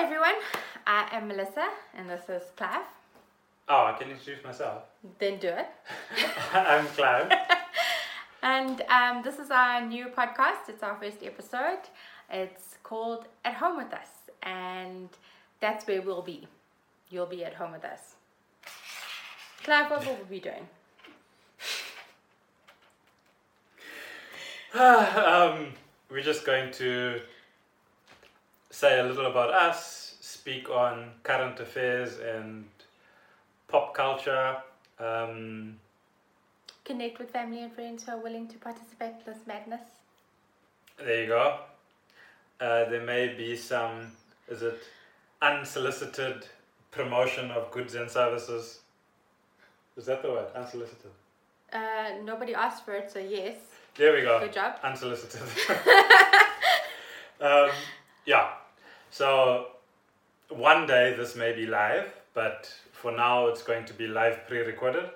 everyone. I am Melissa, and this is Clive. Oh, I can introduce myself. Then do it. I'm Clive. And um, this is our new podcast. It's our first episode. It's called At Home with Us, and that's where we'll be. You'll be at home with us. Clive, what will we be doing? um, we're just going to say a little about us, speak on current affairs and pop culture. Um, Connect with family and friends who are willing to participate in this madness. there you go. Uh, there may be some, is it unsolicited promotion of goods and services? Is that the word? Unsolicited. Uh, nobody asked for it, so yes. There we go. Good job. Unsolicited. um, yeah. So one day this may be live, but for now it's going to be live pre-recorded,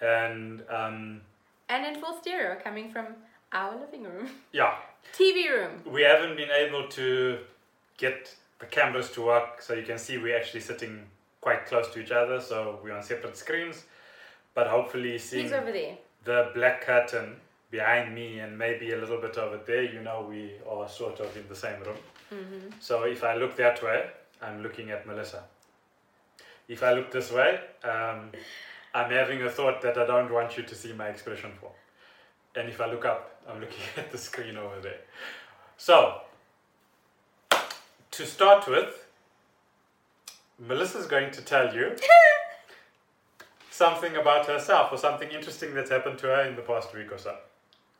and um, And in full stereo, coming from our living room, yeah, TV room. we haven't been able to get the cameras to work, so you can see we're actually sitting quite close to each other, so we're on separate screens. But hopefully, seeing He's over there. the black curtain behind me and maybe a little bit over there, you know, we are sort of in the same room. Mm-hmm. So if I look that way, I'm looking at Melissa. If I look this way, um, I'm having a thought that I don't want you to see my expression for. And if I look up, I'm looking at the screen over there. So, to start with, Melissa's going to tell you something about herself or something interesting that's happened to her in the past week or so.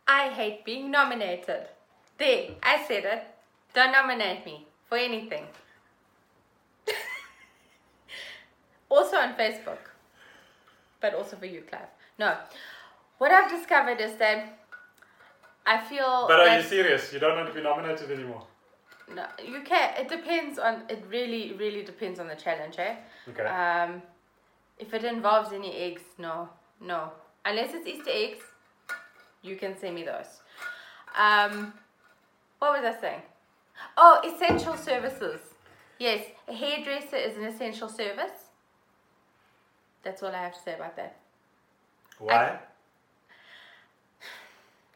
I hate being nominated. There, I said it. Don't nominate me for anything. also on Facebook, but also for you, Clive. No, what I've discovered is that I feel. But are that- you serious? You don't want to be nominated anymore? No, you can. It depends on. It really, really depends on the challenge, eh? Okay. Um, if it involves any eggs, no, no. Unless it's Easter eggs, you can send me those. Um, what was I saying? Oh, essential services. Yes, a hairdresser is an essential service. That's all I have to say about that. Why?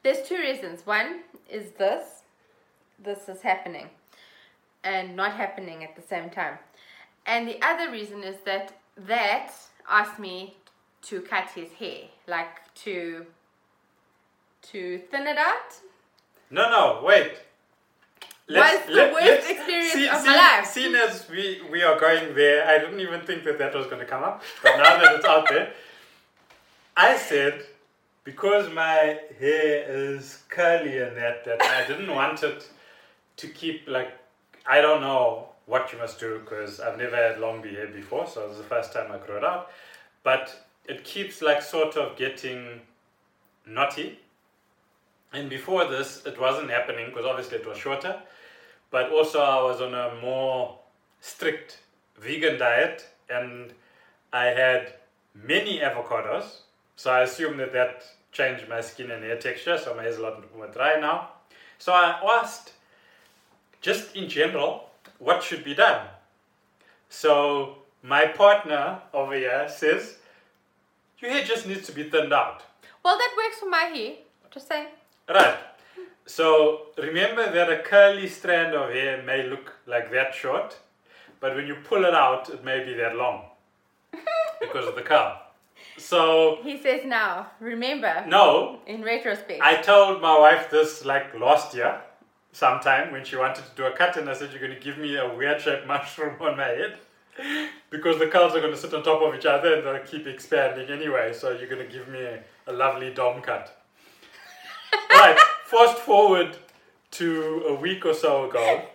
There's two reasons. One is this. This is happening and not happening at the same time. And the other reason is that that asked me to cut his hair, like to to thin it out. No, no, wait. Was the worst experience of my life. Seeing as we, we are going there, I didn't even think that that was going to come up. But now that it's out there, I said, because my hair is curly and that, that I didn't want it to keep like, I don't know what you must do because I've never had long hair before, so it was the first time I grew it out. But it keeps like sort of getting knotty. And before this, it wasn't happening because obviously it was shorter. But also, I was on a more strict vegan diet and I had many avocados. So I assume that that changed my skin and hair texture. So my hair is a lot more dry now. So I asked, just in general, what should be done? So my partner over here says, your hair just needs to be thinned out. Well, that works for my hair. Just saying. Right. So remember that a curly strand of hair may look like that short, but when you pull it out, it may be that long because of the curl. So He says now. Remember, no, in retrospect. I told my wife this like last year, sometime when she wanted to do a cut, and I said you're going to give me a weird shaped mushroom on my head because the curls are going to sit on top of each other and they'll keep expanding anyway. So you're going to give me a, a lovely dome cut. right. Fast forward to a week or so ago.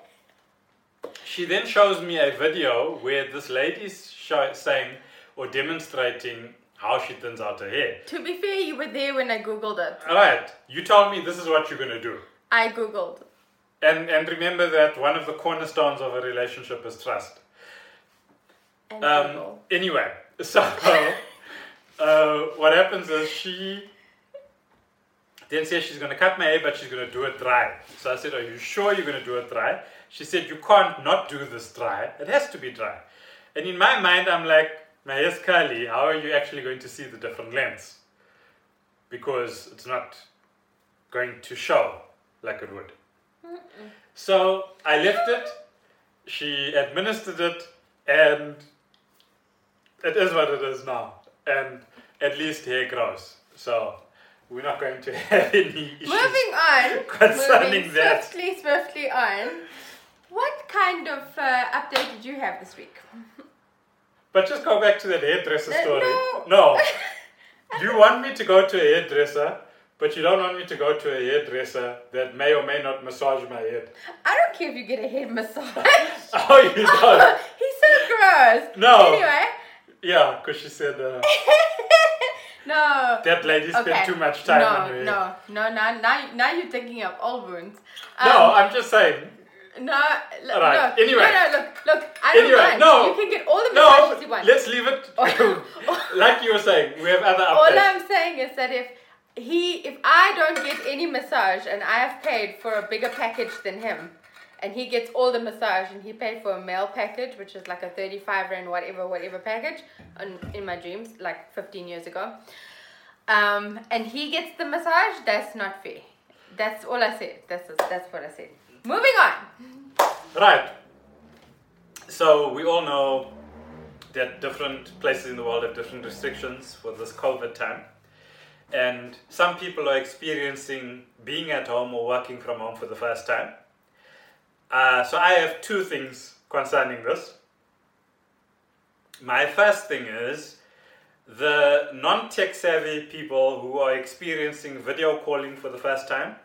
She then shows me a video where this lady's show, saying or demonstrating how she thins out her hair. to be fair, you were there when I googled it. Alright, you told me this is what you're gonna do. I googled. And and remember that one of the cornerstones of a relationship is trust. And Um, Google. anyway, so uh, what happens is she then says she's gonna cut my hair, but she's gonna do it dry. So I said, Are you sure you're gonna do it dry? She said, You can't not do this dry. It has to be dry. And in my mind, I'm like, My hair's curly. How are you actually going to see the different lengths? Because it's not going to show like it would. So I left it. She administered it, and it is what it is now. And at least hair grows. So we're not going to have any issues. Moving on. Concerning moving that. Swiftly, swiftly on. What kind of uh, update did you have this week? But just go back to that hairdresser story. no. No. you want me to go to a hairdresser, but you don't want me to go to a hairdresser that may or may not massage my head. I don't care if you get a head massage. Oh, you don't? He's so gross. No. Anyway, yeah, because she said uh, no. that lady spent Okay. too much time no, on head. No, no, now, now, now you're thinking of all wounds. Um, No, I'm just saying. no, look, Alright, look, anyway. no, no, look, look. I don't Anyway, mind. no. you can get all the No, you want. let's leave it. like you were saying, we have other all. I'm saying is that if he, if I don't get any massage and I have paid for a bigger package than him, and he gets all the massage and he paid for a male package, which is like a 35 rand whatever whatever package, on, in my dreams like 15 years ago, um, and he gets the massage, that's not fair. That's all I said. That's that's what I said. Moving on. Right. So we all know that different places in the world have different restrictions for this COVID time. And some people are experiencing being at home or working from home for the first time. Uh, so I have two things concerning this. My first thing is the non tech savvy people who are experiencing video calling for the first time.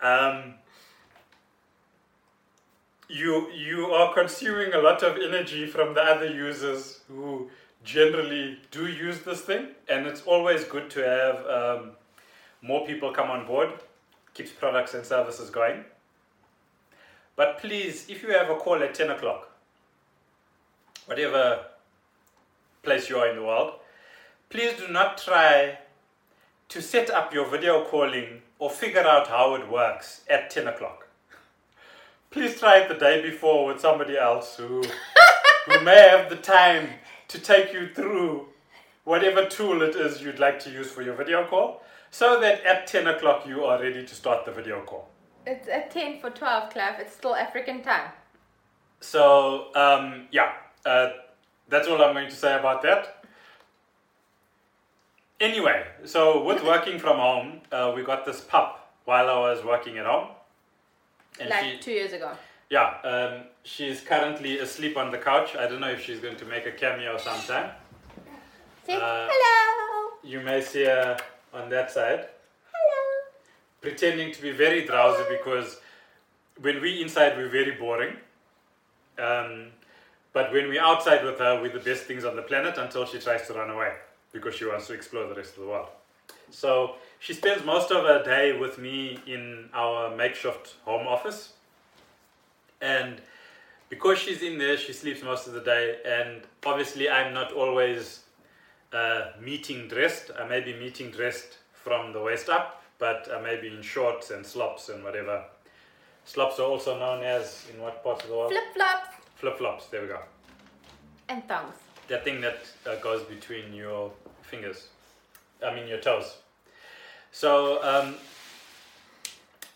Um, you you are consuming a lot of energy from the other users who generally do use this thing and it's always good to have um, more people come on board keeps products and services going but please if you have a call at 10 o'clock whatever place you are in the world please do not try to set up your video calling or figure out how it works at 10 o'clock. Please try it the day before with somebody else who who may have the time to take you through whatever tool it is you'd like to use for your video call so that at 10 o'clock you are ready to start the video call It's at 10 for 12, Clive. It's still African time. so um, yeah uh, that's all i'm going to say about that anyway so with working from home uh, we got this pup while i was working at home and like she- two years ago. Yeah, um, she's currently asleep on the couch. I don't know if she's going to make a cameo sometime. Say Uh, hello. You may see her on that side. Pretending to be very drowsy because when we inside we're very boring. Um, but when we're outside with her, we're the best things on the planet until she tries to run away because she wants to explore the rest of the world. So she spends most of her day with me in our makeshift home office. And because she's in there, she sleeps most of the day. And obviously, I'm not always uh, meeting dressed. I may be meeting dressed from the waist up, but I may be in shorts and slops and whatever. Slops are also known as, in what parts of the world? Flip flops Flip flops, there we go. and thongs. That thing that uh, goes between your fingers, I mean your toes. So, um,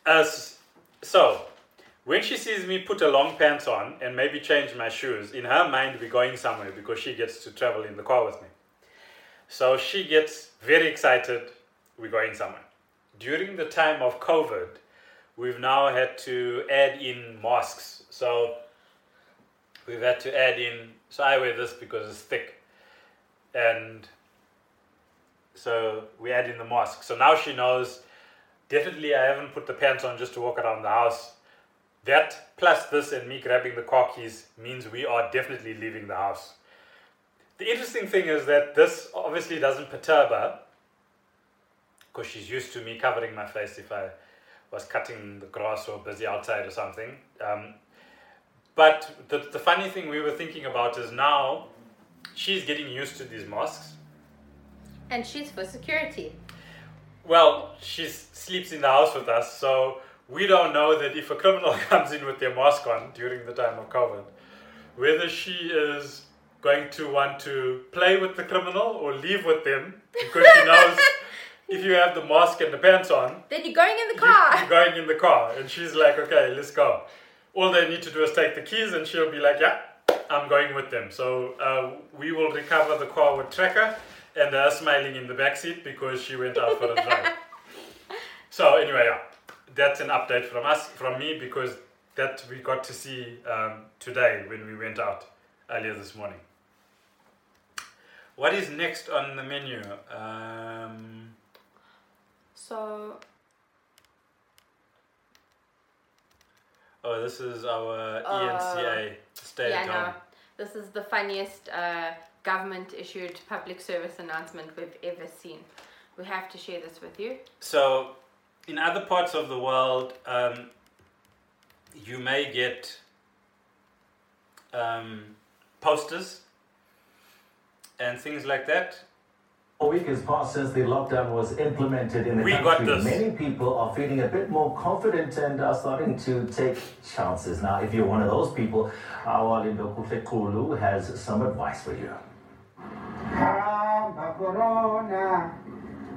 as so, when she sees me put a long pants on and maybe change my shoes, in her mind we're going somewhere because she gets to travel in the car with me. So she gets very excited. We're going somewhere. During the time of COVID, we've now had to add in masks. So we've had to add in. So I wear this because it's thick, and so we add in the mask. So now she knows. Definitely, I haven't put the pants on just to walk around the house. That plus this and me grabbing the car keys means we are definitely leaving the house. The interesting thing is that this obviously doesn't perturb her because she's used to me covering my face if I was cutting the grass or busy outside or something. Um, but the, the funny thing we were thinking about is now she's getting used to these masks. And she's for security. Well, she sleeps in the house with us, so we don't know that if a criminal comes in with their mask on during the time of COVID, whether she is going to want to play with the criminal or leave with them because she knows if you have the mask and the pants on, Then you're going in the car. you're going in the car. And she's like, okay, let's go. All they need to do is take the keys, and she'll be like, yeah, I'm going with them. So uh, we will recover the car with Tracker and her smiling in the back seat because she went out for a drive. so anyway, yeah, that's an update from us, from me, because that we got to see um, today when we went out earlier this morning. What is next on the menu? Um, So oh, this is our Uh, ENCA stay yeah, at no. home. This is the funniest uh, government issued public service announcement we've ever seen. We have to share this with you. So, in other parts of the world, um, you may get um, posters and things like that. A week has passed since the lockdown was implemented in the We got country. this. Many people are feeling a bit more confident and are starting to take chances. Now, if you're one of those people, our Lindo Kulu has some advice for you. Hamba corona,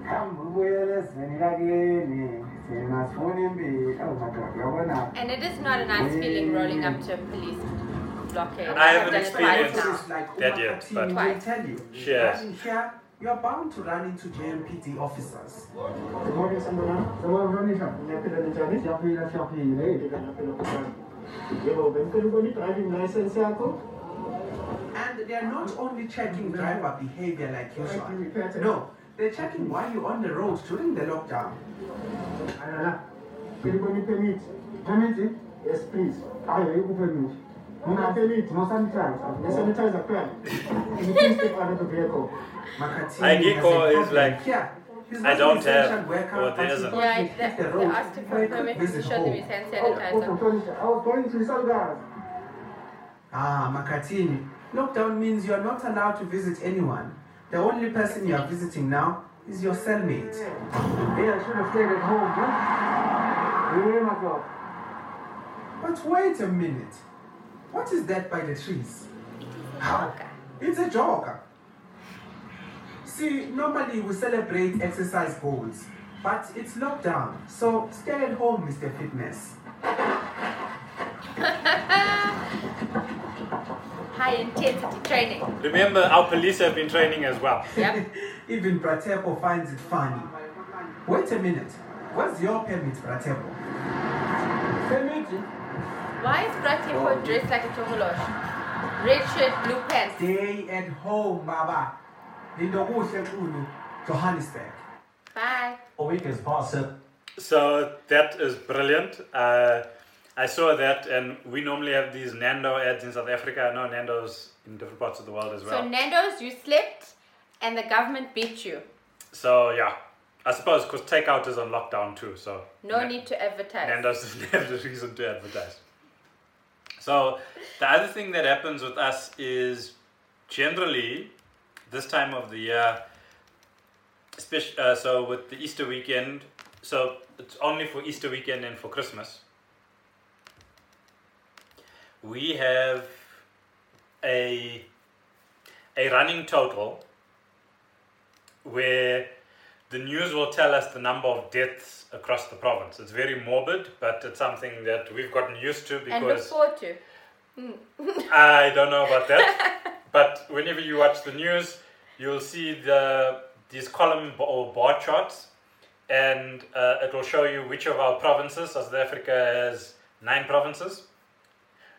hamba ubuyele ezweni lakini, thina sifuna impilo. My God, uyabona? And it is not a nice feeling rolling up to a police blockade. I I've haven't done experienced now. It's like that Uma yet, Katini but- will Twice. tell you. You're bound to run into JMPD officers. And they're not only checking driver behavior like usual. No, they're checking while you're on the road during the lockdown. Yes, please. Hayi, ayikho permit. Una permit, no sanitizer. The sanitizer kuphela. Can you please step out of the vehicle? Makatini Agiko is like, Here, he's I not an don't essential have, worker, or but there he isn't. Yeah, he'd they, they asked him for for a a permit to visit show them home. his hand Oh, oh, sanitizer. I was going to Salgas. Ah, Makatini, lockdown means you're not allowed to visit anyone. The only person you are visiting now is your cellmate. Yeah, I should have stayed at home, huh? Yeah, my God. But wait a minute. What is that by the trees? How? Okay. It's a joker. See, normally we celebrate exercise goals, but it's lockdown, so stay at home, Mr. Fitness. High intensity training. Remember, our police have been training as well. Yep. Even Bratepo finds it funny. Wait a minute. What's your permit, Bratepo? Permit? Why is Bratipo dressed like a tokoloshe? Red shirt, blue pants. Stay at home, Baba. Lindokuhle Kulu, Johannesburg. Bye. A week has passed So that is brilliant. Uh, I saw that, and we normally have these Nando ads in South Africa. I know Nando's in different parts of the world as well. So Nando's, you slept, and the government beat you. So yeah, I suppose because takeout is on lockdown too. So No Na- need to advertise. Nando's doesn't have the reason to advertise. So the other thing that happens with us is generally this time of the year, especially uh, so with the Easter weekend. So it's only for Easter weekend and for Christmas. We have a a running total where the news will tell us the number of deaths across the province. It's very morbid, but it's something that we've gotten used to and look forward to. I don't know about that. but whenever you watch the news, you'll see the these column or bar charts, and uh, it will show you which of our provinces. South Africa has nine provinces,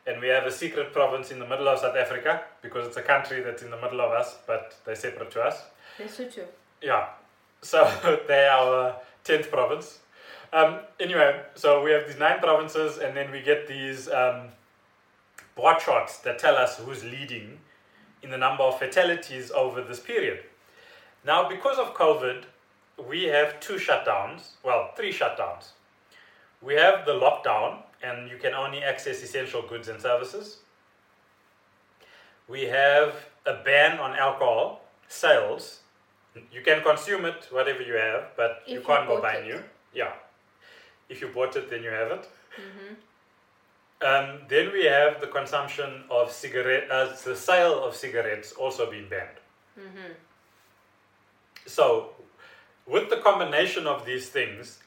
and we have a secret province in the middle of South Africa because it's a country that's in the middle of us, but they're separate to us. Lesotho. Yeah. So they are tenth province. Um, anyway, so we have these nine provinces, and then we get these um, bar charts that tell us who's leading in the number of fatalities over this period. Now, because of COVID, we have two shutdowns. Well, three shutdowns. We have the lockdown, and you can only access essential goods and services. We have a ban on alcohol sales. You can consume it, whatever you have, but you If you can't go buy it. new. Yeah. If you bought it, then you have it. Um, then we have the consumption of cigarette, uh, the sale of cigarettes also being banned. So, with the combination of these things,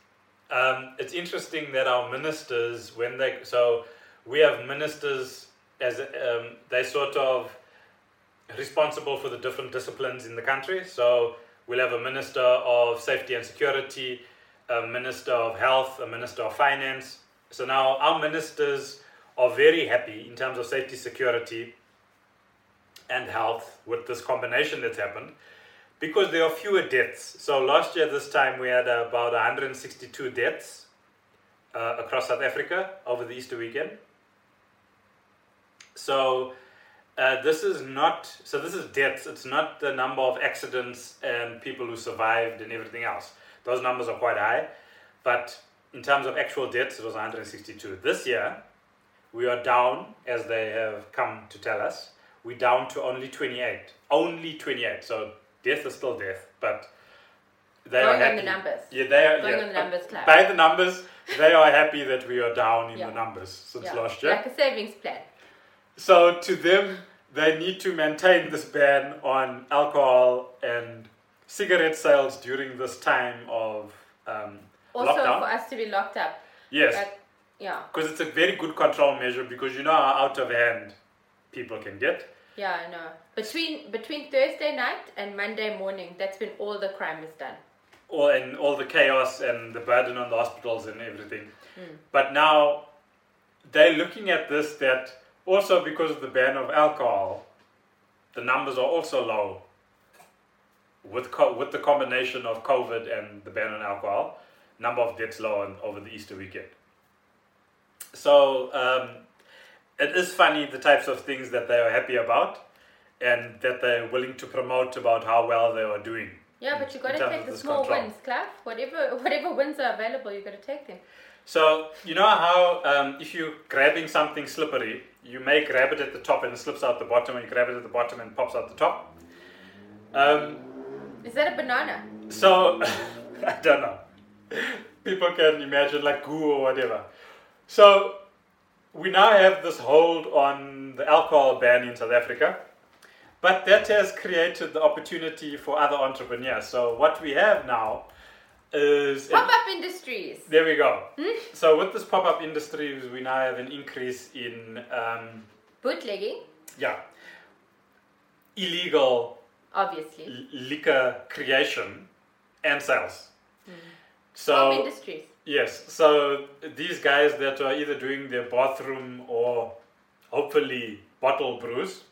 um, it's interesting that our ministers, when they so we have ministers as um, they sort of responsible for the different disciplines in the country. So we'll have a minister of safety and security, a minister of health, a minister of finance. So now our ministers are very happy in terms of safety, security, and health with this combination that's happened because there are fewer deaths. So last year, this time, we had about 162 deaths uh, across South Africa over the Easter weekend. So uh, this is not so this is deaths. It's not the number of accidents and people who survived and everything else. Those numbers are quite high, but in terms of actual deaths, it was 162. This year, we are down as they have come to tell us. We're down to only 28. Only 28. So death is still death, but they Going are happy. the numbers. Yeah, they are. Going yeah. on the numbers, Clive. By the numbers, they are happy that we are down in Yeah. the numbers since Yeah. last year. Like a savings plan. So to them, they need to maintain this ban on alcohol and cigarette sales during this time of um, Also lockdown. for us to be locked up. yes, yeah. because it's a very good control measure because you know how out of hand people can get. Yeah, I know. Between between Thursday night and Monday morning, that's when all the crime is done. all and all the chaos and the burden on the hospitals and everything. But now they're looking at this that also because of the ban of alcohol, the numbers are also low. With co- with the combination of COVID and the ban on alcohol, number of deaths low on, over the Easter weekend. So um, it is funny the types of things that they are happy about, and that they're willing to promote about how well they are doing. Yeah, but you got to take the small control. wins, Clive. Whatever whatever wins are available, you got to take them. So you know how um, if you're grabbing something slippery, you may grab it at the top and it slips out the bottom, and you grab it at the bottom and it pops out the top. Um, Is that a banana? so I don't know. People can imagine like goo or whatever. So we now have this hold on the alcohol ban in South Africa, but that has created the opportunity for other entrepreneurs. So what we have now is Pop up industries. there we go. So with this pop-up industries, we now have an increase in um, Bootlegging, yeah illegal obviously. l- liquor creation and sales. Home So industries. yes, so these guys that are either doing their bathroom or hopefully bottle brews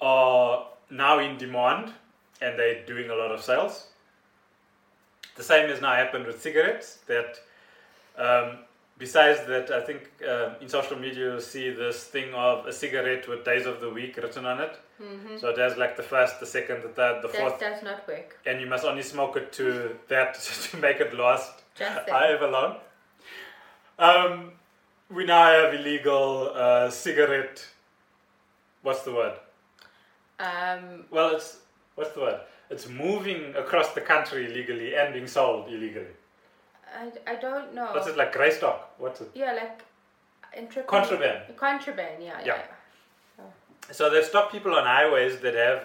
are now in demand and they're doing a lot of sales. The same has now happened with cigarettes. That um, besides that, I think um, in social media you see this thing of a cigarette with days of the week written on it. So it has like the first, the second, the third, the That fourth, does not work. and you must only smoke it to that to make it last however long. Um, we now have illegal uh, cigarette. What's the word? Um, Well, it's what's the word? It's moving across the country illegally and being sold illegally. I, I don't know. What's it like? Grey stock? What's it? Yeah, like intrepid. Contraband. Contraband, yeah, yeah. Yeah. So they stop people on highways that have,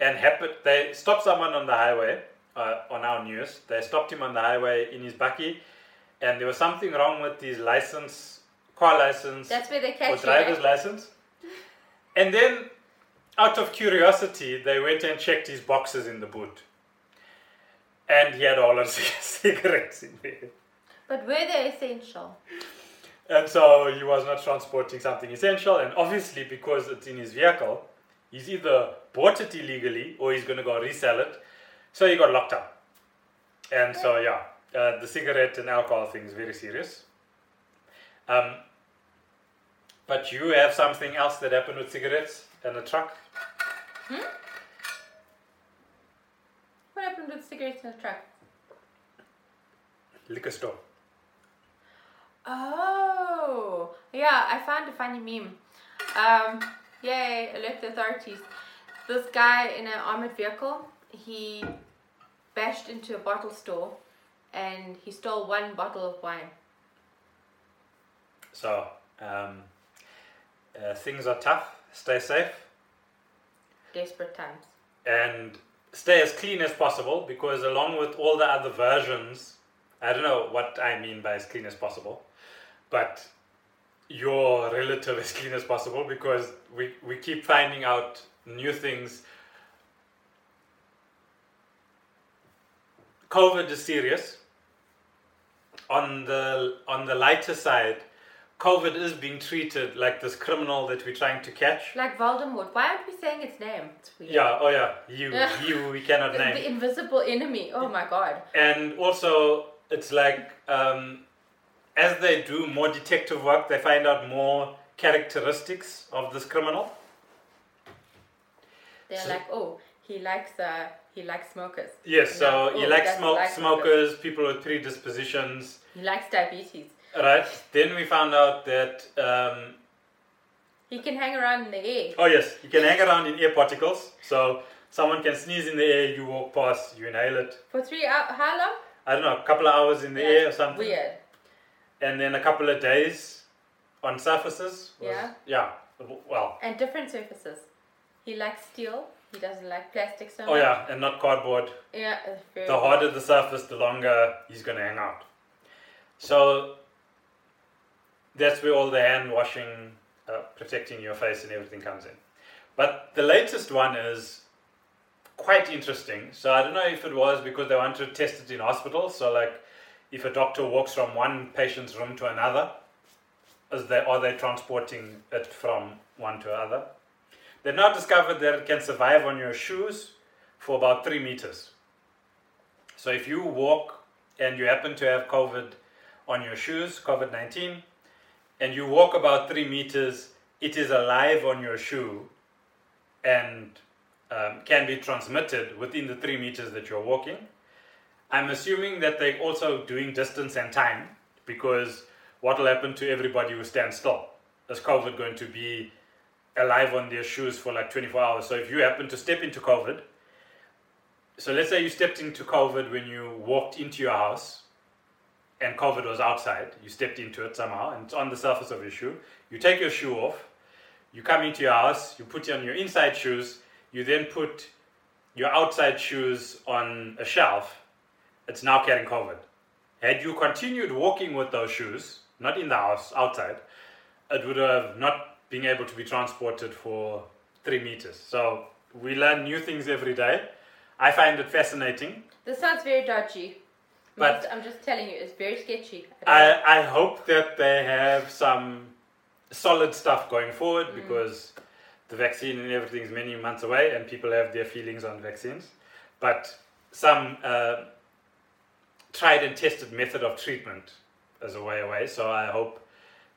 and happen. They stopped someone on the highway uh, on our news. They stopped him on the highway in his bakkie, and there was something wrong with his license, car license, That's where they or catch you. driver's eh? license. And then, out of curiosity, they went and checked his boxes in the boot, and he had all of cigarettes in there. But were they essential? And so he was not transporting something essential, and obviously because it's in his vehicle, he's either bought it illegally or he's going to go resell it. So he got locked up. And so yeah, uh, the cigarette and alcohol thing is very serious. Um, but you have something else that happened with cigarettes and a truck. What happened with cigarettes in the truck? Liquor store. Oh, yeah, I found a funny meme. Um, yay, alert the authorities. This guy in an armored vehicle, he bashed into a bottle store and he stole one bottle of wine. So, um, uh, things are tough. Stay safe Desperate times. and stay as clean as possible because, along with all the other versions, I don't know what I mean by as clean as possible, but your relative as clean as possible because we, we keep finding out new things. COVID is serious. On the on the lighter side, COVID is being treated like this criminal that we're trying to catch. Like Voldemort. Why aren't we saying its name? It's. Yeah, oh yeah, you, you, we cannot name. the invisible enemy. Oh my god. And also, it's like um, as they do more detective work, they find out more characteristics of this criminal. They're So- like, oh, he likes uh, he likes smokers. Yes, so No, oh, you he like doesn't smoke, like smokers, people with predispositions, He likes diabetes. Right? Then we found out that um, He can hang around in the air. oh yes, you can hang around in air particles. So someone can sneeze in the air, you walk past, you inhale it. For three hours. How long? I don't know, a couple of hours in the air or something. Weird. and then a couple of days on surfaces. was- Yeah. Yeah. Well. And different surfaces. He likes steel. He doesn't like plastic so Oh yeah, and not cardboard. Yeah. The harder the surface, the longer he's gonna hang out. So that's where all the hand washing, uh, protecting your face, and everything comes in. But the latest one is quite interesting. So I don't know if it was because they wanted to test it in hospitals. So like, if a doctor walks from one patient's room to another, is they are they transporting it from one to other? They've now discovered that it can survive on your shoes for about three meters. So if you walk and you happen to have COVID on your shoes, COVID 19, and you walk about three meters, it is alive on your shoe and um, can be transmitted within the three meters that you're walking. I'm assuming that they're also doing distance and time because what will happen to everybody who stands still? Is COVID going to be alive on their shoes for like 24 hours? So if you happen to step into COVID, so let's say you stepped into COVID when you walked into your house and COVID was outside. You stepped into it somehow and it's on the surface of your shoe. You take your shoe off, you come into your house, you put on your inside shoes, you then put your outside shoes on a shelf. It's now getting COVID. Had you continued walking with those shoes, not in the house, outside, it would have not been able to be transported for three meters. So we learn new things every day. I find it fascinating. This sounds very dodgy. But- I'm just telling you, it's very sketchy. I I, I hope that they have some solid stuff going forward because the vaccine and everything is many months away and people have their feelings on vaccines. But some uh, tried and tested method of treatment is a way away. So I hope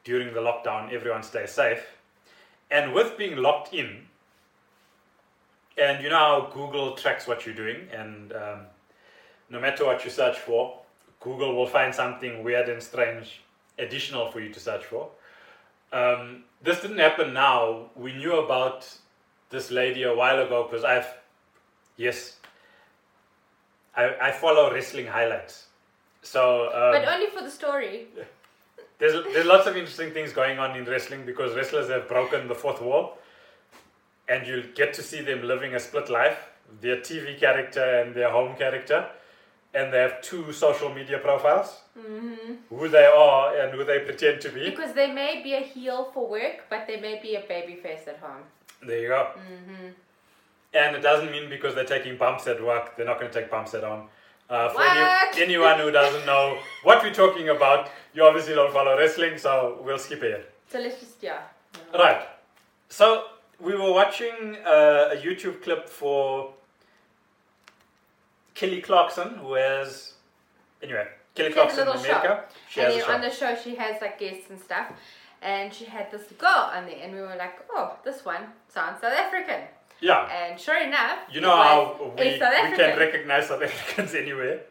during the lockdown everyone stays safe. And with being locked in, and you know how Google tracks what you're doing, and um, no matter what you search for, Google will find something weird and strange additional for you to search for. Um, this didn't happen now. We knew about this lady a while ago because I've, yes, I, I follow wrestling highlights. So um, But only for the story. there's, there's lots of interesting things going on in wrestling because wrestlers have broken the fourth wall and you get to see them living a split life their TV character and their home character. And they have two social media profiles who they are and who they pretend to be. Because they may be a heel for work, but they may be a baby face at home. There you go. And it doesn't mean because they're taking bumps at work, they're not going to take bumps at home. Uh, for any, anyone who doesn't know what we're talking about, you obviously don't follow wrestling, so we'll skip it. So let's just, yeah. Right. So we were watching uh, a YouTube clip for Kelly Clarkson, who has anyway Kelly She Clarkson in America. show. She and has a then show. on the show, she has like guests and stuff. And she had this girl on there, and we were like, oh, this one sounds South African. yeah. And sure enough, You know how we, we can recognize South Africans anywhere.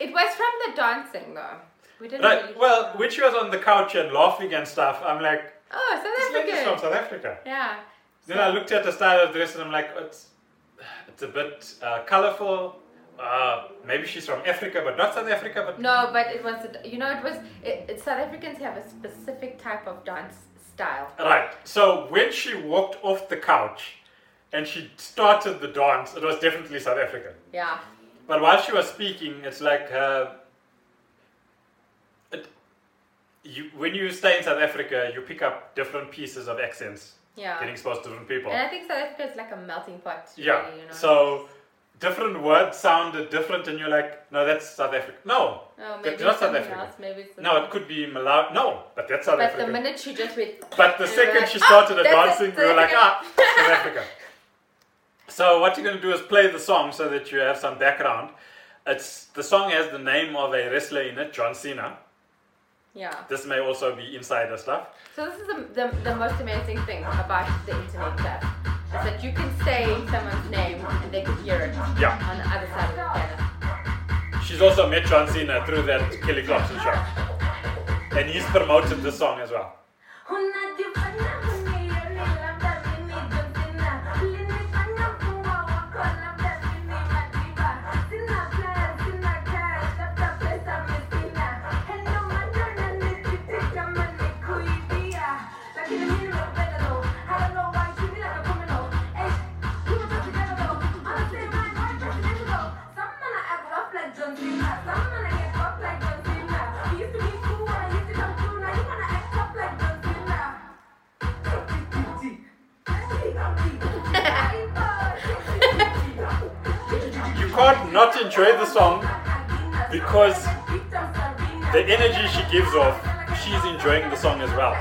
It was from the dancing though. We didn't Right. really Well, when she was on the couch and laughing and stuff, I'm like, Oh, this South lady's from South Africa. Yeah. Then I looked at the style of dress and I'm like, it's, it's a bit uh, colorful, Uh, maybe she's from Africa, but not South Africa. But No, but it was, you know, it was, it, it, South Africans have a specific type of dance style. right. So when she walked off the couch and she started the dance, it was definitely South African. Yeah. But while she was speaking, it's like uh, it, you when you stay in South Africa, you pick up different pieces of accents, Yeah. getting exposed to different people. And I think South Africa is like a melting pot. Yeah. Really, you know? So different words sounded different, and you're like, no, that's South Africa. No, Oh, that's not South Africa. No, it could be Malawi. No, but that's South But Africa. But the minute she just went, But the second like, she "Ah, started that's it, dancing, we were like, ah, South Africa. So what you're going to do is play the song so that you have some background. It's the song has the name of a wrestler in it, John Cena. Yeah. This may also be insider stuff. So this is the, the, the most amazing thing about the internet stuff. Is that you can say someone's name and they can hear it Yeah. on the other side of the planet. She's also met John Cena uh, through that Kelly Clarkson show. And he's promoted this song as well. Enjoy the song because the energy she gives off, she's enjoying the song as well.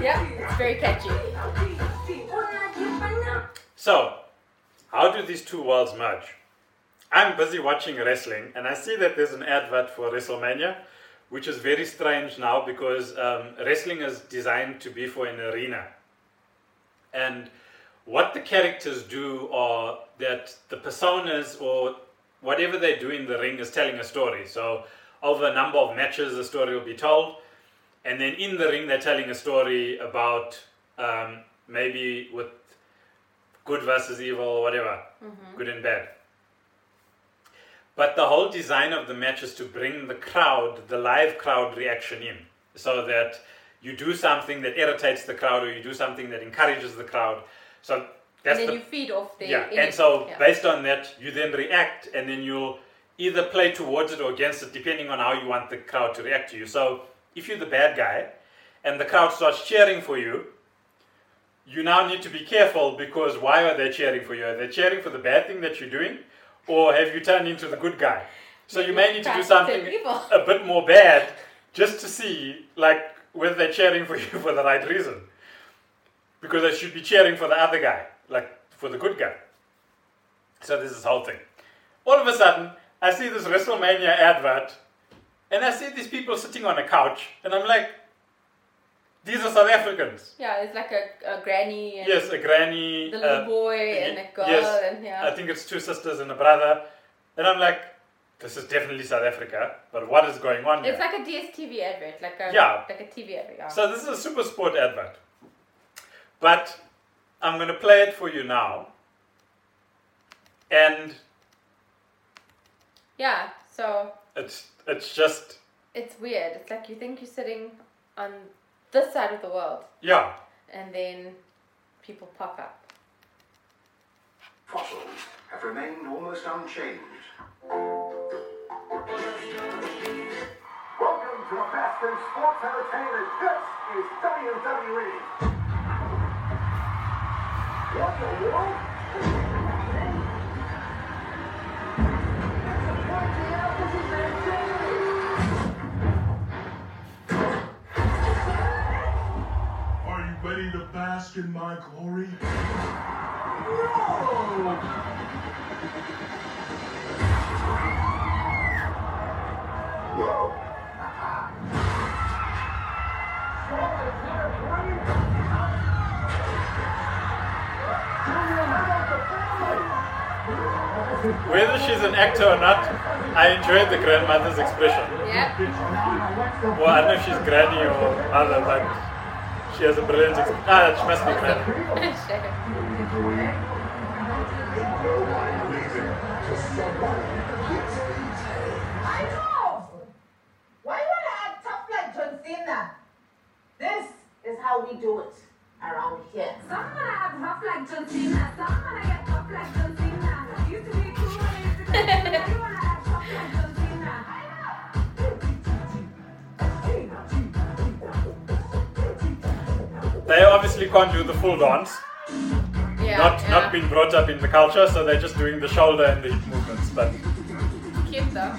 Yeah, it's very catchy. So, how do these two worlds merge? I'm busy watching wrestling and I see that there's an advert for WrestleMania, which is very strange now because um, wrestling is designed to be for an arena. And what the characters do are that the personas or whatever they do in the ring is telling a story. So, over a number of matches, the story will be told. And then in the ring, they're telling a story about um, maybe with good versus evil, or whatever, good and bad. But the whole design of the match is to bring the crowd, the live crowd reaction in, so that you do something that irritates the crowd or you do something that encourages the crowd. So that's and then the you feed off the yeah, and so yeah. based on that, you then react, and then you'll either play towards it or against it, depending on how you want the crowd to react to you. So if you're the bad guy, and the crowd starts cheering for you, you now need to be careful because why are they cheering for you? Are they cheering for the bad thing that you're doing, or have you turned into the good guy? So you may need to do something a bit more bad just to see, like, whether they're cheering for you for the right reason. Because they should be cheering for the other guy, like for the good guy. So this is the whole thing. All of a sudden, I see this WrestleMania advert, and I see these people sitting on a couch, and I'm like, these are South Africans. yeah, it's like a, a granny and Yes, a granny. the little uh, boy and a girl yes, and yeah. I think it's two sisters and a brother. And I'm like, this is definitely South Africa, but what is going on here? It's like a DSTV advert, like a Yeah. like a TV advert. Yeah. So this is a SuperSport advert. But I'm going to play it for you now. And yeah, so it's it's just it's weird. It's like you think you're sitting on this side of the world, yeah. and then people pop up. Fossils have remained almost unchanged. Welcome to a fast and sports entertainment. This is WWE. What the world? Are you ready to bask in my glory? Whether she's an actor or not, I enjoyed the grandmother's expression. Yep. Well, I don't know if she's granny or mother, but she has a brilliant. expression. ah, she must be mad. I know. Why you wanna act tough like John Cena? This is how we do it around here. Some wanna act rough like John Cena. Some wanna get tough like John Cena. Used to be cool and used to be cool. Now wanna act tough like John Cena. They obviously can't do the full dance. Yeah, not yeah. not been brought up in the culture, so they're just doing the shoulder and the hip movements. But cute though.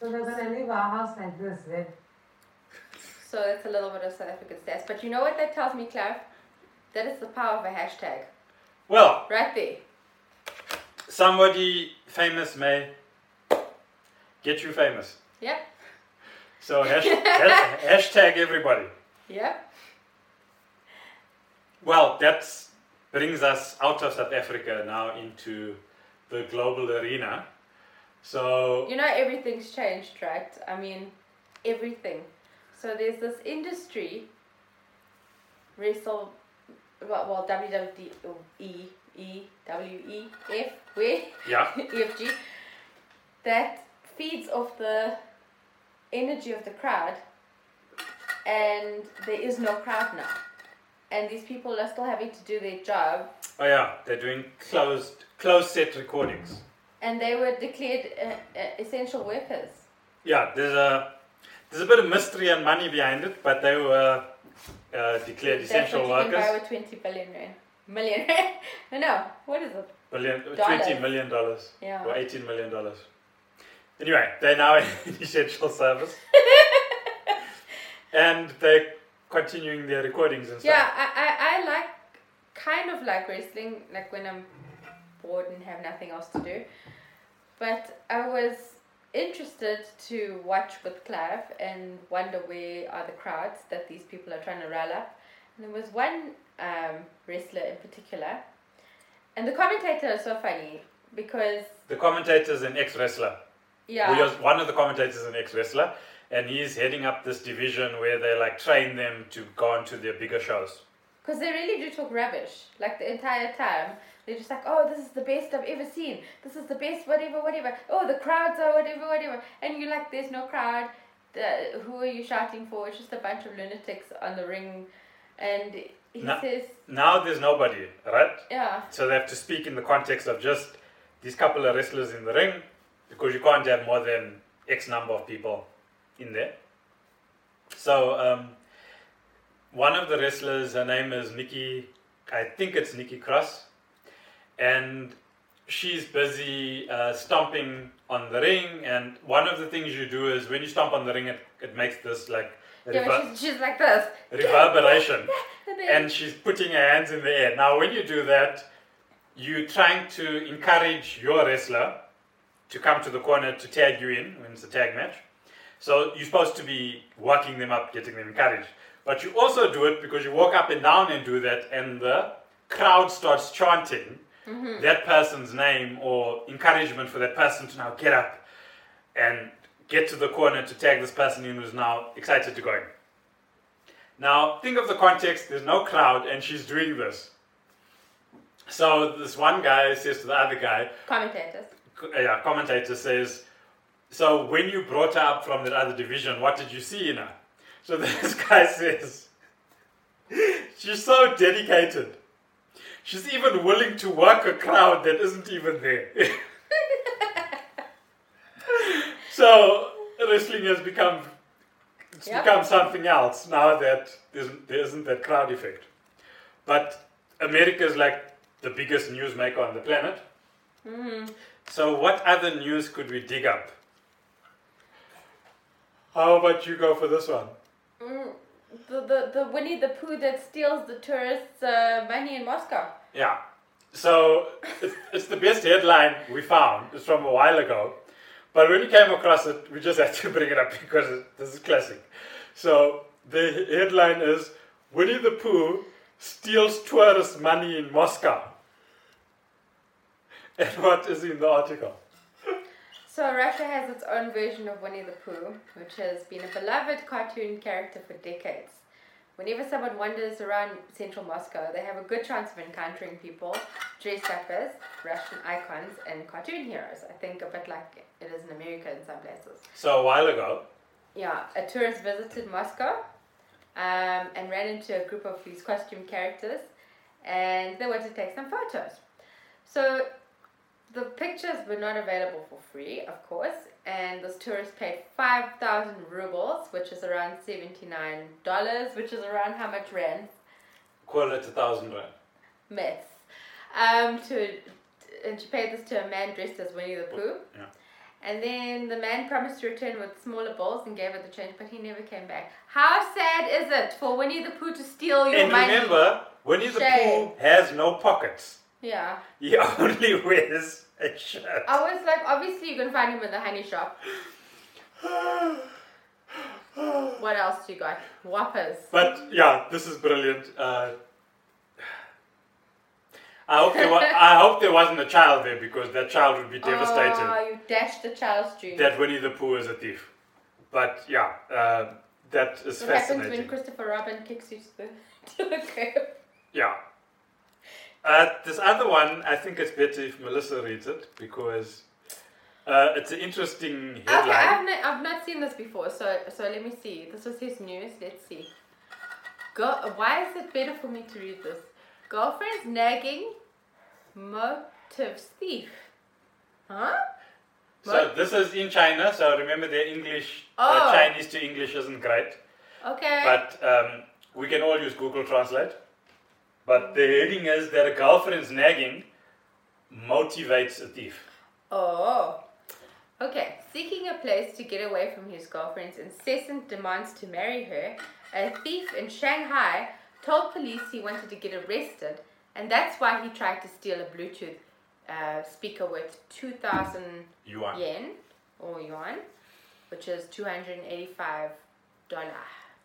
So they're gonna leave our house like this, then. So that's a little bit of South African stats. But you know what that tells me, Clive? That is the power of a hashtag. well, Right there. somebody famous may get you famous. Yep. So hash, hash, hashtag everybody. Yep. Well, that brings us out of South Africa now into the global arena. So You know everything's changed, right? I mean, everything. So there's this industry, wrestle, well, well WWE, E, E, W, E, F, where? yeah, EFG, that feeds off the energy of the crowd, and there is no crowd now. And these people are still having to do their job, oh yeah, they're doing closed closed set recordings. And they were declared uh, uh, essential workers. Yeah, there's a there's a bit of mystery and money behind it, but they were uh, declared That's essential what you can buy workers. with 20 billion rand. Million rand? no, no, what is it? Billion, Dollars. twenty million dollars Yeah. or eighteen million dollars. Anyway, they're now in essential service, and they're continuing their recordings and stuff. Yeah, I, I, I like, kind of like wrestling, like when I'm bored and have nothing else to do. But I was interested to watch with Clive and wonder where are the crowds that these people are trying to rile up. And there was one um, wrestler in particular, and the commentator is so funny because The commentator is an ex-wrestler. yeah, one of the commentators is an ex-wrestler, and he's heading up this division where they like train them to go on to their bigger shows. Because they really do talk rubbish. Like the entire time. They're just like, oh, this is the best I've ever seen. This is the best, whatever, whatever. Oh, the crowds are whatever, whatever. And you're like, there's no crowd. The, who are you shouting for? It's just a bunch of lunatics on the ring. And he No. says, Now there's nobody, right? yeah, So they have to speak in the context of just these couple of wrestlers in the ring, because you can't have more than X number of people in there. So um, one of the wrestlers, her name is Nikki, I think it's Nikki Cross, and she's busy uh, stomping on the ring. And one of the things you do is when you stomp on the ring, it, it makes this like yeah, rever- she's, she's like this. reverberation and she's putting her hands in the air. Now, when you do that, you're trying to encourage your wrestler to come to the corner to tag you in when it's a tag match. So you're supposed to be working them up, getting them encouraged. But you also do it because you walk up and down and do that, and the crowd starts chanting that person's name or encouragement for that person to now get up and get to the corner to tag this person in who's now excited to go in. Now, think of the context there's no crowd, and she's doing this. So, this one guy says to the other guy, commentators. uh, yeah, commentator says, So, when you brought her up from that other division, what did you see in her? So, this guy says, She's so dedicated. She's even willing to work a crowd that isn't even there. so, wrestling has become it's Yep. become something else now that there isn't that crowd effect. But America is like the biggest newsmaker on the planet. So, what other news could we dig up? How about you go for this one? Mm, the, the, the Winnie the Pooh that steals the tourists' uh, money in Moscow. Yeah. So, it's, it's the best headline we found. It's from a while ago. But when we came across it, we just had to bring it up because it, this is classic. So, the headline is Winnie the Pooh steals tourist money in Moscow. And what is in the article? So Russia has its own version of Winnie the Pooh, which has been a beloved cartoon character for decades. Whenever someone wanders around central Moscow, they have a good chance of encountering people dressed up as Russian icons and cartoon heroes. I think a bit like it is in America in some places. So a while ago, Yeah, a tourist visited Moscow um, and ran into a group of these costume characters and they wanted to take some photos. So the pictures were not available for free, of course, and this tourist paid 5,000 rubles, which is around $79, which is around how much rand? call it a thousand rand. Myths. Um, to, and she paid this to a man dressed as Winnie the Pooh. Yeah. And then the man promised to return with smaller balls and gave her the change, but he never came back. How sad is it for Winnie the Pooh to steal your And money? remember, Winnie the Pooh has no pockets. Yeah. He only wears I was like, obviously you can find him in the honey shop. What else do you got? Whoppers. But yeah, this is brilliant. Uh, I hope there was, I hope there wasn't a child there because that child would be devastated Oh, you dashed the child's dream. that Winnie the Pooh is a thief. But yeah, uh, that is what happens when. Christopher Robin kicks you to the, to the curb? Yeah. Uh, this other one, I think it's better if Melissa reads it because uh, it's an interesting Okay, I've headline. not, I've not seen this before, so so let me see. This was his news. Let's see. Go. Why is it better for me to read this? Girlfriend's nagging, motives thief. Huh? So this is in China. So remember, their English, uh, Oh. Chinese to English isn't great. Okay. But um, we can all use Google Translate. But the heading is that a girlfriend's nagging motivates a thief. Oh. Okay. Seeking a place to get away from his girlfriend's incessant demands to marry her, a thief in Shanghai told police he wanted to get arrested, and that's why he tried to steal a Bluetooth uh, speaker worth 2,000 Yuan. yen or yuan, which is $285.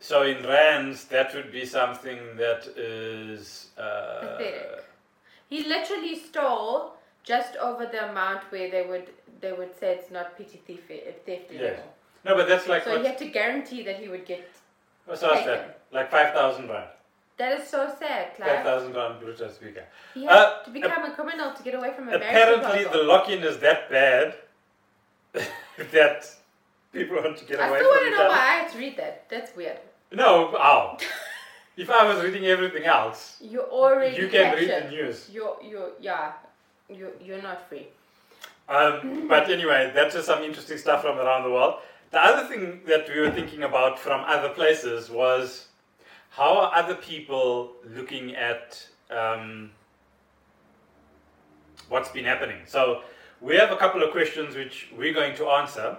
So in rands, that would be something that is. Uh, Pathetic. He literally stole just over the amount where they would they would say it's not petty thief, uh, theft anymore. Yes. No, but that's like So he had to guarantee that he would get. what's that? Like five thousand rand. That is so sad, Five Clive. thousand rand Bluetooth speaker. He had Uh, to become a criminal to get away from a Apparently, the lock-in is that bad that people want to get I away still want from to know other. why I had to read that. That's weird. No, ow. if I was reading everything else, You're already you can read captured. the news. You're you're yeah. You you're not free. Um, but anyway, that's just some interesting stuff from around the world. The other thing that we were thinking about from other places was how are other people looking at um, what's been happening? So we have a couple of questions which we're going to answer.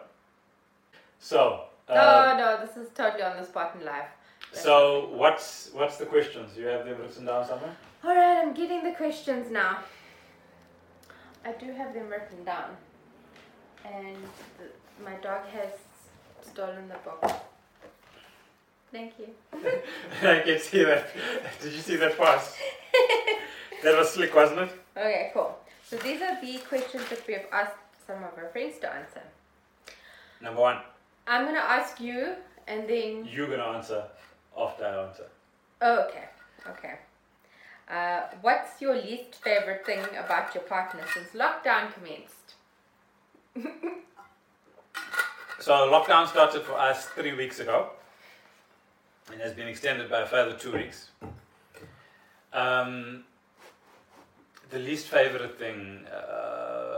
So, uh, no, no, this is totally on the spot in life. so what's what's the questions? You have them written down somewhere? All right, I'm getting the questions now. I do have them written down, and the, my dog has stolen the book. Thank you. I can see that. Did you see that pass? that was slick, wasn't it? Okay, cool. So these are the questions that we have asked some of our friends to answer. Number one, I'm gonna ask you, and then you're gonna answer after I answer. oh, okay, okay. Uh, what's your least favorite thing about your partner since lockdown commenced? So lockdown started for us three weeks ago, and has been extended by a further two weeks. Um, the least favorite thing. Um,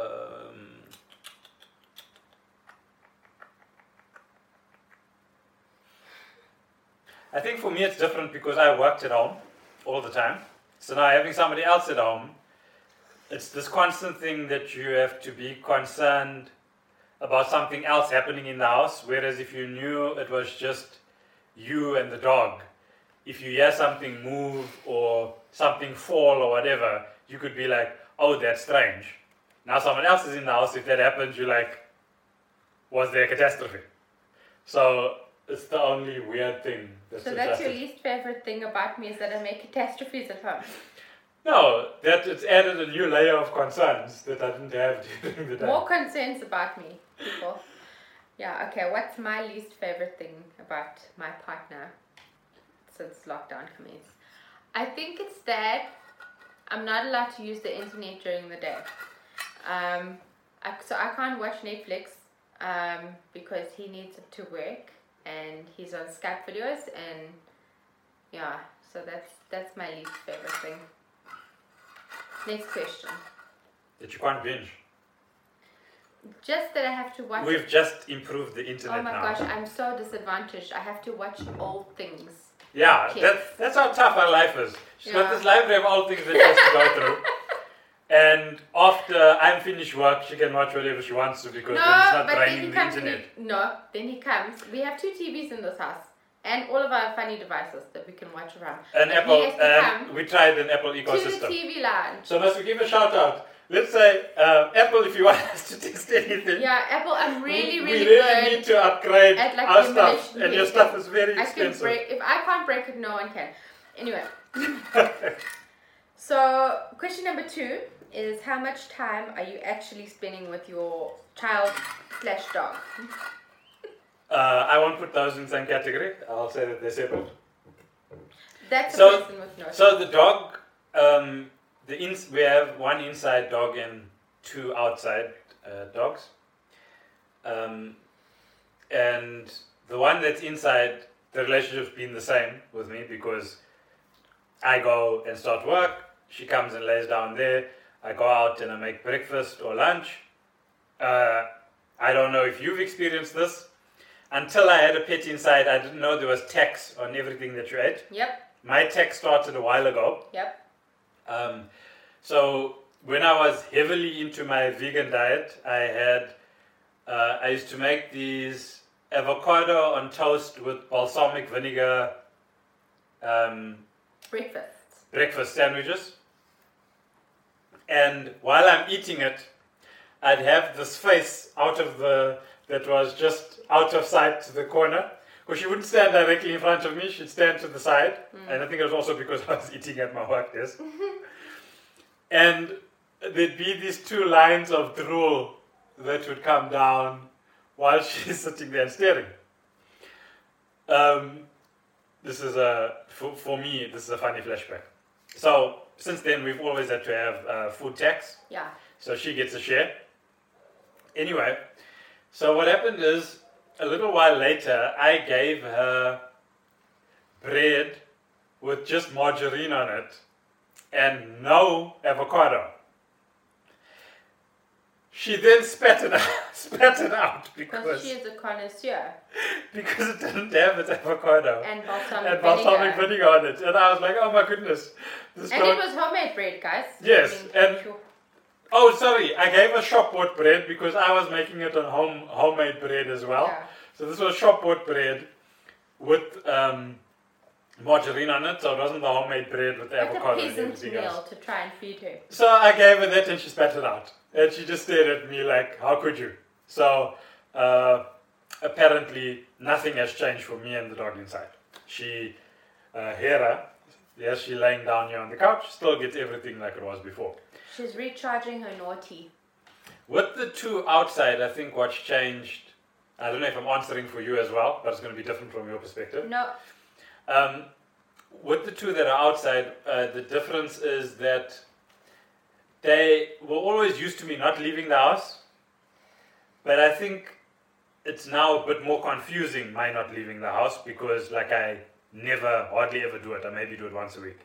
I think for me it's different because I worked at home all the time. So now having somebody else at home, it's this constant thing that you have to be concerned about something else happening in the house. Whereas if you knew it was just you and the dog, if you hear something move or something fall or whatever, you could be like, oh, that's strange. Now someone else is in the house. If that happens, you're like, was there a catastrophe? So it's the only weird thing. That's So that's your least favorite thing about me is that I make catastrophes at home. No, that it's added a new layer of concerns that I didn't have during the day. More concerns about me, people. Yeah, okay, what's my least favorite thing about my partner since lockdown commenced? I think it's that I'm not allowed to use the internet during the day. Um, I, so I can't watch Netflix um, because he needs it to work and he's on Skype videos and yeah, so that's that's my least favorite thing. Next question. That you can't binge. Just that I have to watch We've just improved the internet Oh my now. gosh, I'm so disadvantaged. I have to watch old things. Yeah, that, that's how tough our life is. She's got Yeah. this library of old things that she has to go through. And after I'm finished work, she can watch whatever she wants to because No, then it's not but then he draining the internet. no, then he comes. We have two TVs in this house and all of our funny devices that we can watch around. An But Apple, he has to come we tried an Apple ecosystem. to the. TV lounge. So must we give a shout out? Let's say uh, Apple, if you want us to test anything. Yeah, Apple. I'm really, really, we really need to upgrade at, like, our stuff, and your stuff is very I can expensive. break. If I can't break it, no one can. Anyway. so question number two is how much time are you actually spending with your child slash dog? uh, I won't put those in the same category. I'll say that they're separate. That's a So- person with no. So the dog, um, the ins- we have one inside dog and two outside uh, dogs. Um, and the one that's inside, the relationship's been the same with me because I go and start work. She comes and lays down there. I go out and I make breakfast or lunch. Uh, I don't know if you've experienced this. Until I had a pet inside, I didn't know there was tax on everything that you ate. Yep. My tax started a while ago. Yep. Um, so when I was heavily into my vegan diet, I had uh, I used to make these avocado on toast with balsamic vinegar um, Breakfast. breakfast sandwiches. And while I'm eating it, I'd have this face out of the that was just out of sight to the corner. Because she wouldn't stand directly in front of me, she'd stand to the side. And I think it was also because I was eating at my work desk. and there'd be these two lines of drool that would come down while she's sitting there staring. Um, this is a for, for me this is a funny flashback so since then we've always had to have uh, food tax. Yeah. so she gets a share. Anyway so what happened is a little while later i gave her bread with just margarine on it and no avocado she then spat it out, spat it out Because she is a connoisseur because it didn't have its avocado and balsamic and balsamic vinegar. vinegar on it. And I was like, oh my goodness. This And it was homemade bread, guys. Yes, and- sure. Oh, sorry. I gave her shop bought bread because I was making it on home homemade bread as well. Yeah. So this was shop bought bread with um, margarine on it. So it wasn't the homemade bread with the a avocado and peasant everything meal else. to try and feed her. So I gave her that and she spat it out. And she just stared at me like, how could you? So uh, apparently nothing has changed for me and the dog inside. She, uh, Hera, yes, she laying down here on the couch, still gets everything like it was before. She's recharging her naughty. With the two outside, I think what's changed, I don't know if I'm answering for you as well, but it's going to be different from your perspective. No, Um, with the two that are outside, uh, the difference is that they were always used to me not leaving the house, but I think it's now a bit more confusing my not leaving the house because, like, I never, hardly ever do it. I maybe do it once a week.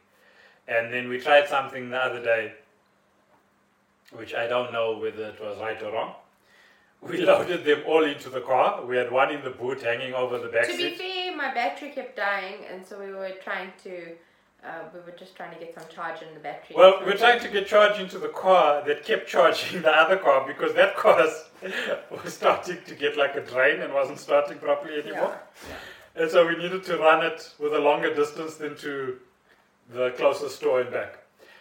And then we tried something the other day, which I don't know whether it was right or wrong. We loaded them all into the car. We had one in the boot hanging over the back to be fair, my battery kept dying, and so we were trying to. Uh, we were just trying to get some charge in the battery. Well, we're trying to get charge into the car that kept charging the other car because that car was starting to get like a drain and wasn't starting properly anymore. Yeah. And so we needed to run it with a longer distance than to the closest store and back.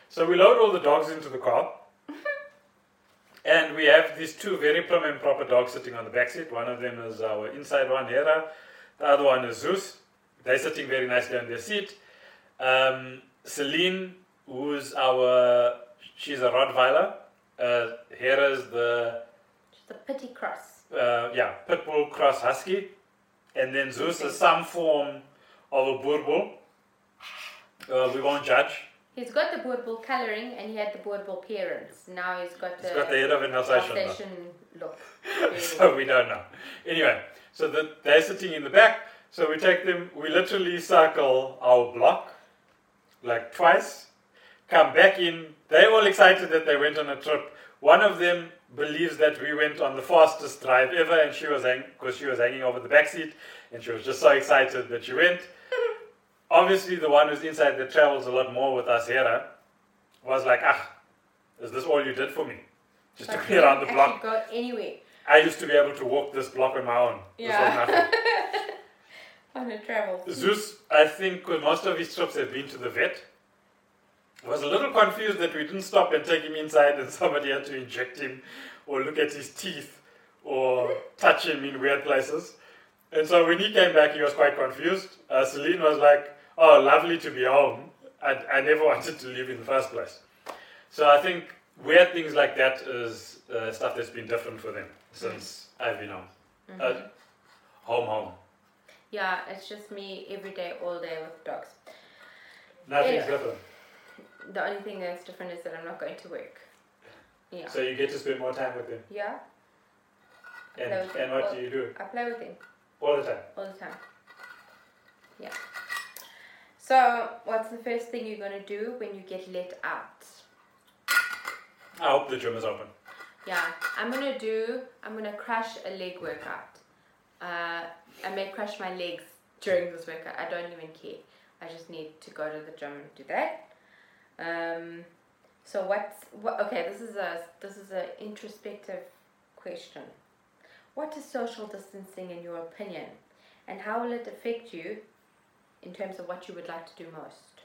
So we load all the dogs into the car. and we have these two very prim and proper dogs sitting on the back seat. One of them is our inside one, Hera. The other one is Zeus. They're sitting very nicely on their seat. Um, Celine who's our, she's a Rottweiler. Uh, Hera's the, Just a pity cross. uh, yeah, Pitbull Cross Husky. And then Zeus is some form of a Boerboel. Uh, we won't judge. He's got the Boerboel colouring and he had the Boerboel parents. Now he's got the He's got the head of an. Alsatian look. so we don't know. Anyway, so the, they're sitting in the back. So we take them, we literally circle our block like twice, come back in. They're all excited that they went on a trip. One of them believes that we went on the fastest drive ever, and she was because she was hanging over the back seat, and she was just so excited that she went. Obviously, the one who's inside that travels a lot more with us, Hera was like, ah, is this all you did for me? Just But took me around the block. go anywhere I used to be able to walk this block on my own. This was nothing. Yeah. on a travel. Zeus, I think, with most of his trips have been to the vet. Was a little confused that we didn't stop and take him inside and somebody had to inject him or look at his teeth or touch him in weird places. And so when he came back, he was quite confused. Uh, Celine was like, Oh, lovely to be home. I, I never wanted to leave in the first place. So I think weird things like that is uh, stuff that's been different for them since I've been home. Uh, home, home. Yeah, it's just me every day, all day with dogs. Nothing's different. The only thing that's different is that I'm not going to work. Yeah. So you get to spend more time with them. yeah, And, and them. what do you do? I play with him All the time. all the time. Yeah. So, what's the first thing you're gonna do when you get let out? I hope the gym is open. Yeah, I'm gonna do. I'm gonna crush a leg workout. Uh, I may crush my legs during this workout. I don't even care. I just need to go to the gym and do that. Um, so what's what? Okay, this is a this is a introspective question. What is social distancing in your opinion, and how will it affect you in terms of what you would like to do most?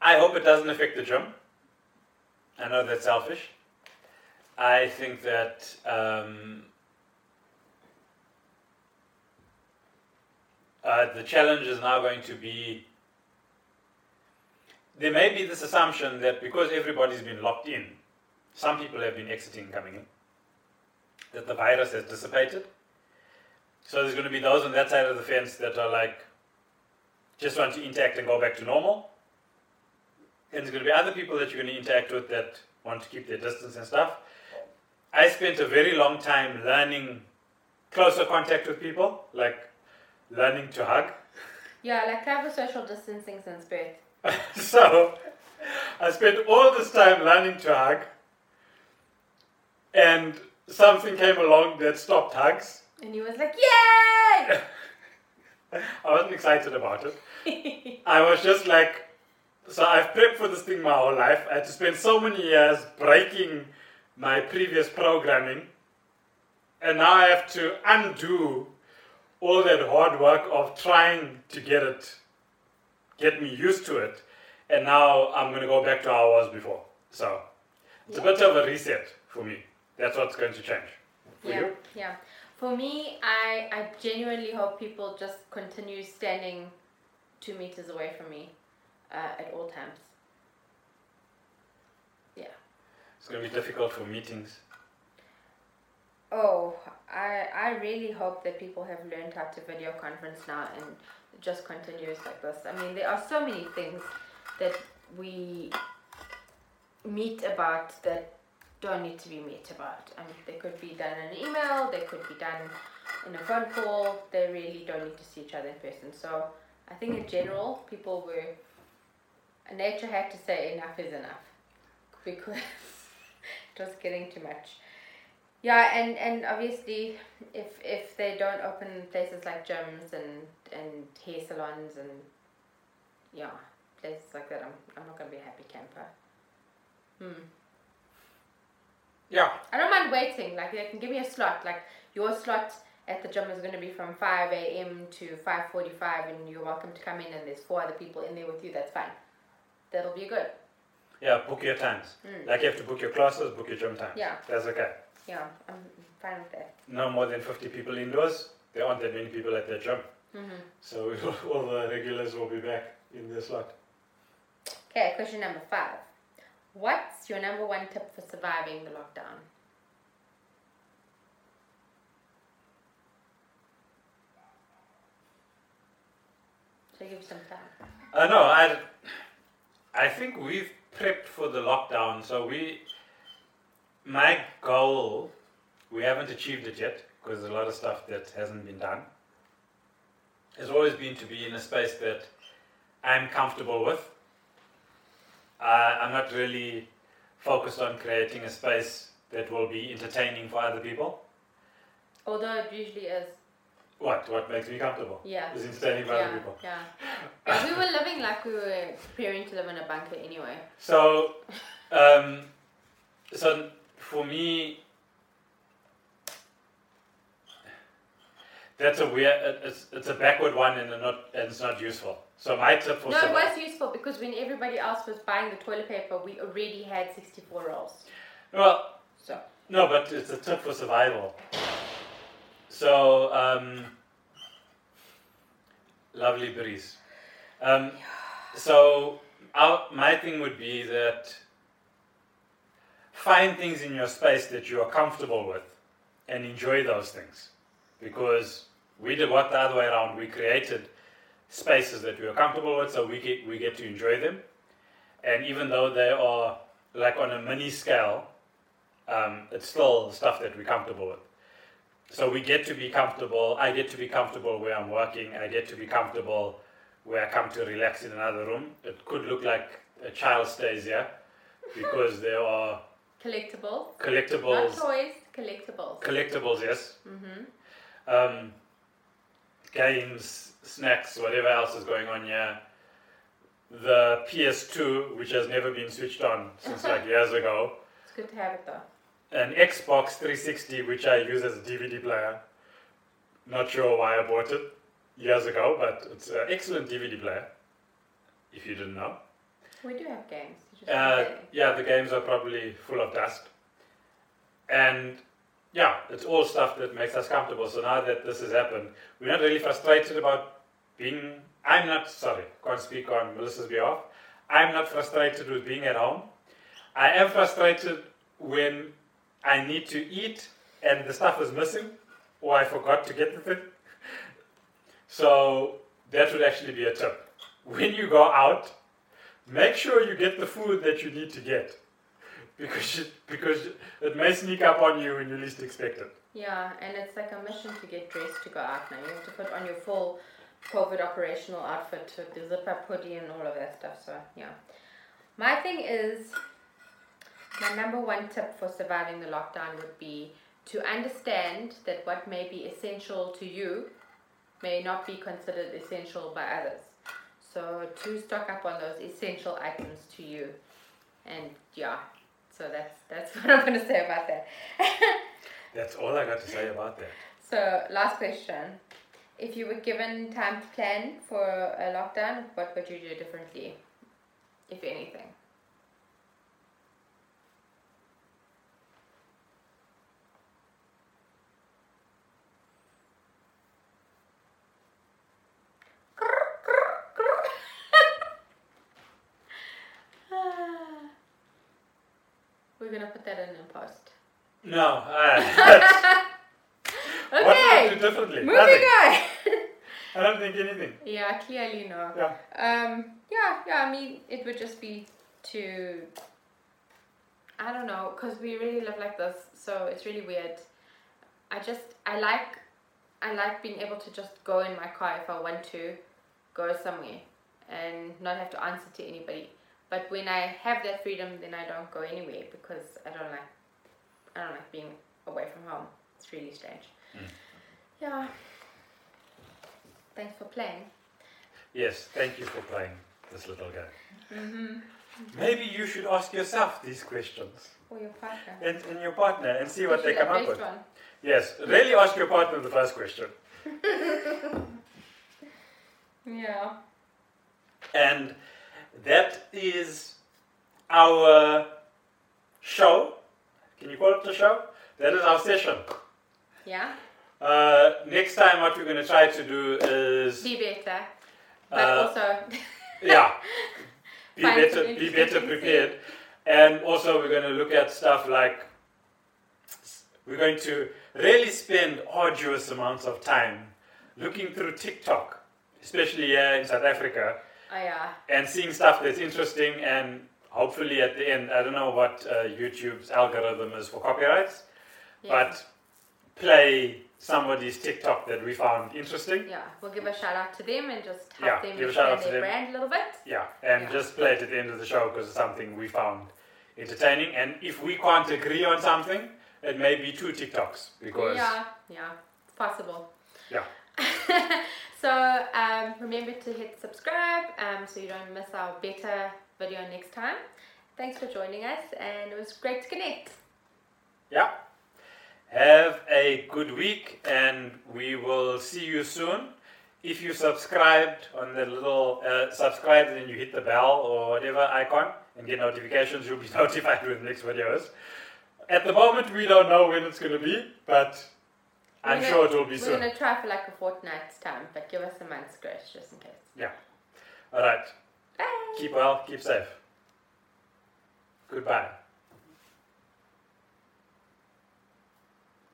I hope it doesn't affect the gym. I know that's selfish. I think that um, uh, the challenge is now going to be. There may be this assumption that because everybody's been locked in, some people have been exiting and coming in, that the virus has dissipated. So there's going to be those on that side of the fence that are like, just want to interact and go back to normal. And there's going to be other people that you're going to interact with that want to keep their distance and stuff. I spent a very long time learning closer contact with people, like learning to hug. Yeah, like I have a social distancing since birth. so I spent all this time learning to hug, and something came along that stopped hugs. And he was like, "Yay!" I wasn't excited about it. I was just like, so I've prepped for this thing my whole life. I had to spend so many years breaking my previous programming, and now I have to undo all that hard work of trying to get it, get me used to it, and now I'm going to go back to how I was before. So it's a bit of a reset for me. That's what's going to change. For Yeah, you? yeah. For me, I I genuinely hope people just continue standing two meters away from me uh, at all times. Yeah. It's going to be difficult for meetings. Oh, I I really hope that people have learned how to video conference now and just continues like this. I mean, there are so many things that we meet about that don't need to be met about. I mean, they could be done in an email, they could be done in a phone call. They really don't need to see each other in person. So I think in general, people were. Nature had to say enough is enough because it was getting too much. Yeah, and, and obviously, if if they don't open places like gyms and and hair salons and yeah, places like that, I'm I'm not gonna be a happy camper. Hmm. Yeah. I don't mind waiting. Like they can give me a slot. Like your slot at the gym is going to be from five a.m. to five forty-five, and you're welcome to come in. And there's four other people in there with you. That's fine. That'll be good. Yeah, book your times. Mm. Like you have to book your classes, book your gym times. Yeah. That's okay. Yeah, I'm fine with that. No more than 50 people indoors. There aren't that many people at that gym. hmm So all the regulars will be back in their slot. Okay, question number five. What's your number one tip for surviving the lockdown? So give you some time. Uh, no, I, I think we've prepped for the lockdown. So we, my goal, we haven't achieved it yet because there's a lot of stuff that hasn't been done. Has always been to be in a space that I'm comfortable with. Uh, I'm not really focused on creating a space that will be entertaining for other people. Although it usually is. What? What makes me comfortable? Yeah. Is entertaining for Yeah, other people. yeah. yeah. We were living like we were preparing to live in a bunker anyway. So, um, so for me, that's a weird. It's, it's a backward one, and not and it's not useful. So my tip for No, it was useful because when everybody else was buying the toilet paper, we already had 64 rolls. well, So, no, but it's a tip for survival. So, um, lovely breeze. Um, so, our, my thing would be that find things in your space that you are comfortable with and enjoy those things. Because we did what the other way around. We created spaces that we are comfortable with, so we get, we get to enjoy them. And even though they are like on a mini scale, um, it's still stuff that we're comfortable with. So we get to be comfortable. I get to be comfortable where I'm working. I get to be comfortable where I come to relax in another room. It could look like a child stays here because there are collectibles. Not collectibles. toys, collectibles. Collectibles, yes. hmm Um, games, snacks, whatever else is going on here. The PS2, which has never been switched on since like years ago. It's good to have it though. an Xbox 360, which I use as a DVD player. Not sure why I bought it years ago, but it's an excellent DVD player. If you didn't know, We do have games. Uh, yeah, the games are probably full of dust, and yeah, it's all stuff that makes us comfortable. So now that this has happened, we're not really frustrated about being. I'm not sorry, can't speak on Melissa's behalf. I'm not frustrated with being at home. I am frustrated when I need to eat and the stuff is missing or I forgot to get the thing. So that would actually be a tip. When you go out, make sure you get the food that you need to get. Because it, because it may sneak up on you when you least expect it. Yeah, and it's like a mission to get dressed to go out now. You have to put on your full COVID operational outfit with the zip up hoodie and all of that stuff. So, yeah. My thing is, my number one tip for surviving the lockdown would be to understand that what may be essential to you may not be considered essential by others. So, to stock up on those essential items to you. And yeah, so that's that's what I'm going to say about that. That's all I got to say about that. So, last question. If you were given time to plan for a lockdown, what would you do differently, if anything? We're gonna put that in a post. No, I, what would I do Okay, differently? moving Nothing. on. I don't think anything. Yeah, clearly no. Yeah. Um, yeah, yeah, I mean, it would just be to, I don't know, because we really live like this, so it's really weird. I just, I like, I like being able to just go in my car if I want to go somewhere and not have to answer to anybody. But when I have that freedom, then I don't go anywhere because I don't like, I don't like being away from home. It's really strange. Yeah. Thanks for playing. Yes, thank you for playing this little game. Mm-hmm. Maybe you should ask yourself these questions Or your partner. and, and your partner and see what they come up with. first one. Yes, really ask your partner the first question. Yeah. And that is our show. Can you call it a show? That is our session. Yeah. Uh, next time, what we're going to try to do is. Be better. But Uh, also, Yeah. be Find better be better prepared. And also we're going to look at stuff like we're going to really spend arduous amounts of time looking through TikTok, especially here in South Africa, Oh yeah. and seeing stuff that's interesting and hopefully at the end I don't know what uh, YouTube's algorithm is for copyrights, Yeah. but play somebody's TikTok that we found interesting. yeah, we'll give a shout out to them and just Yeah, help them give a shout out to their them. brand a little bit. Yeah, and Yeah. just play it at the end of the show because it's something we found entertaining. And if we can't agree on something, it may be two TikToks because Yeah, yeah, it's possible. Yeah. so um, remember to hit subscribe um, so you don't miss our better video next time. Thanks for joining us, and it was great to connect. yeah. Have a good week, and we will see you soon. If you subscribed on the little uh, subscribe, and you hit the bell or whatever icon and get notifications, you'll be notified when the next video is. At the moment, we don't know when it's going to be, but I'm We're sure it will be We're soon. gonna try for like a fortnight's time, but give us a month's grace just in case. Yeah. All right. Bye. Keep well, keep safe. Goodbye.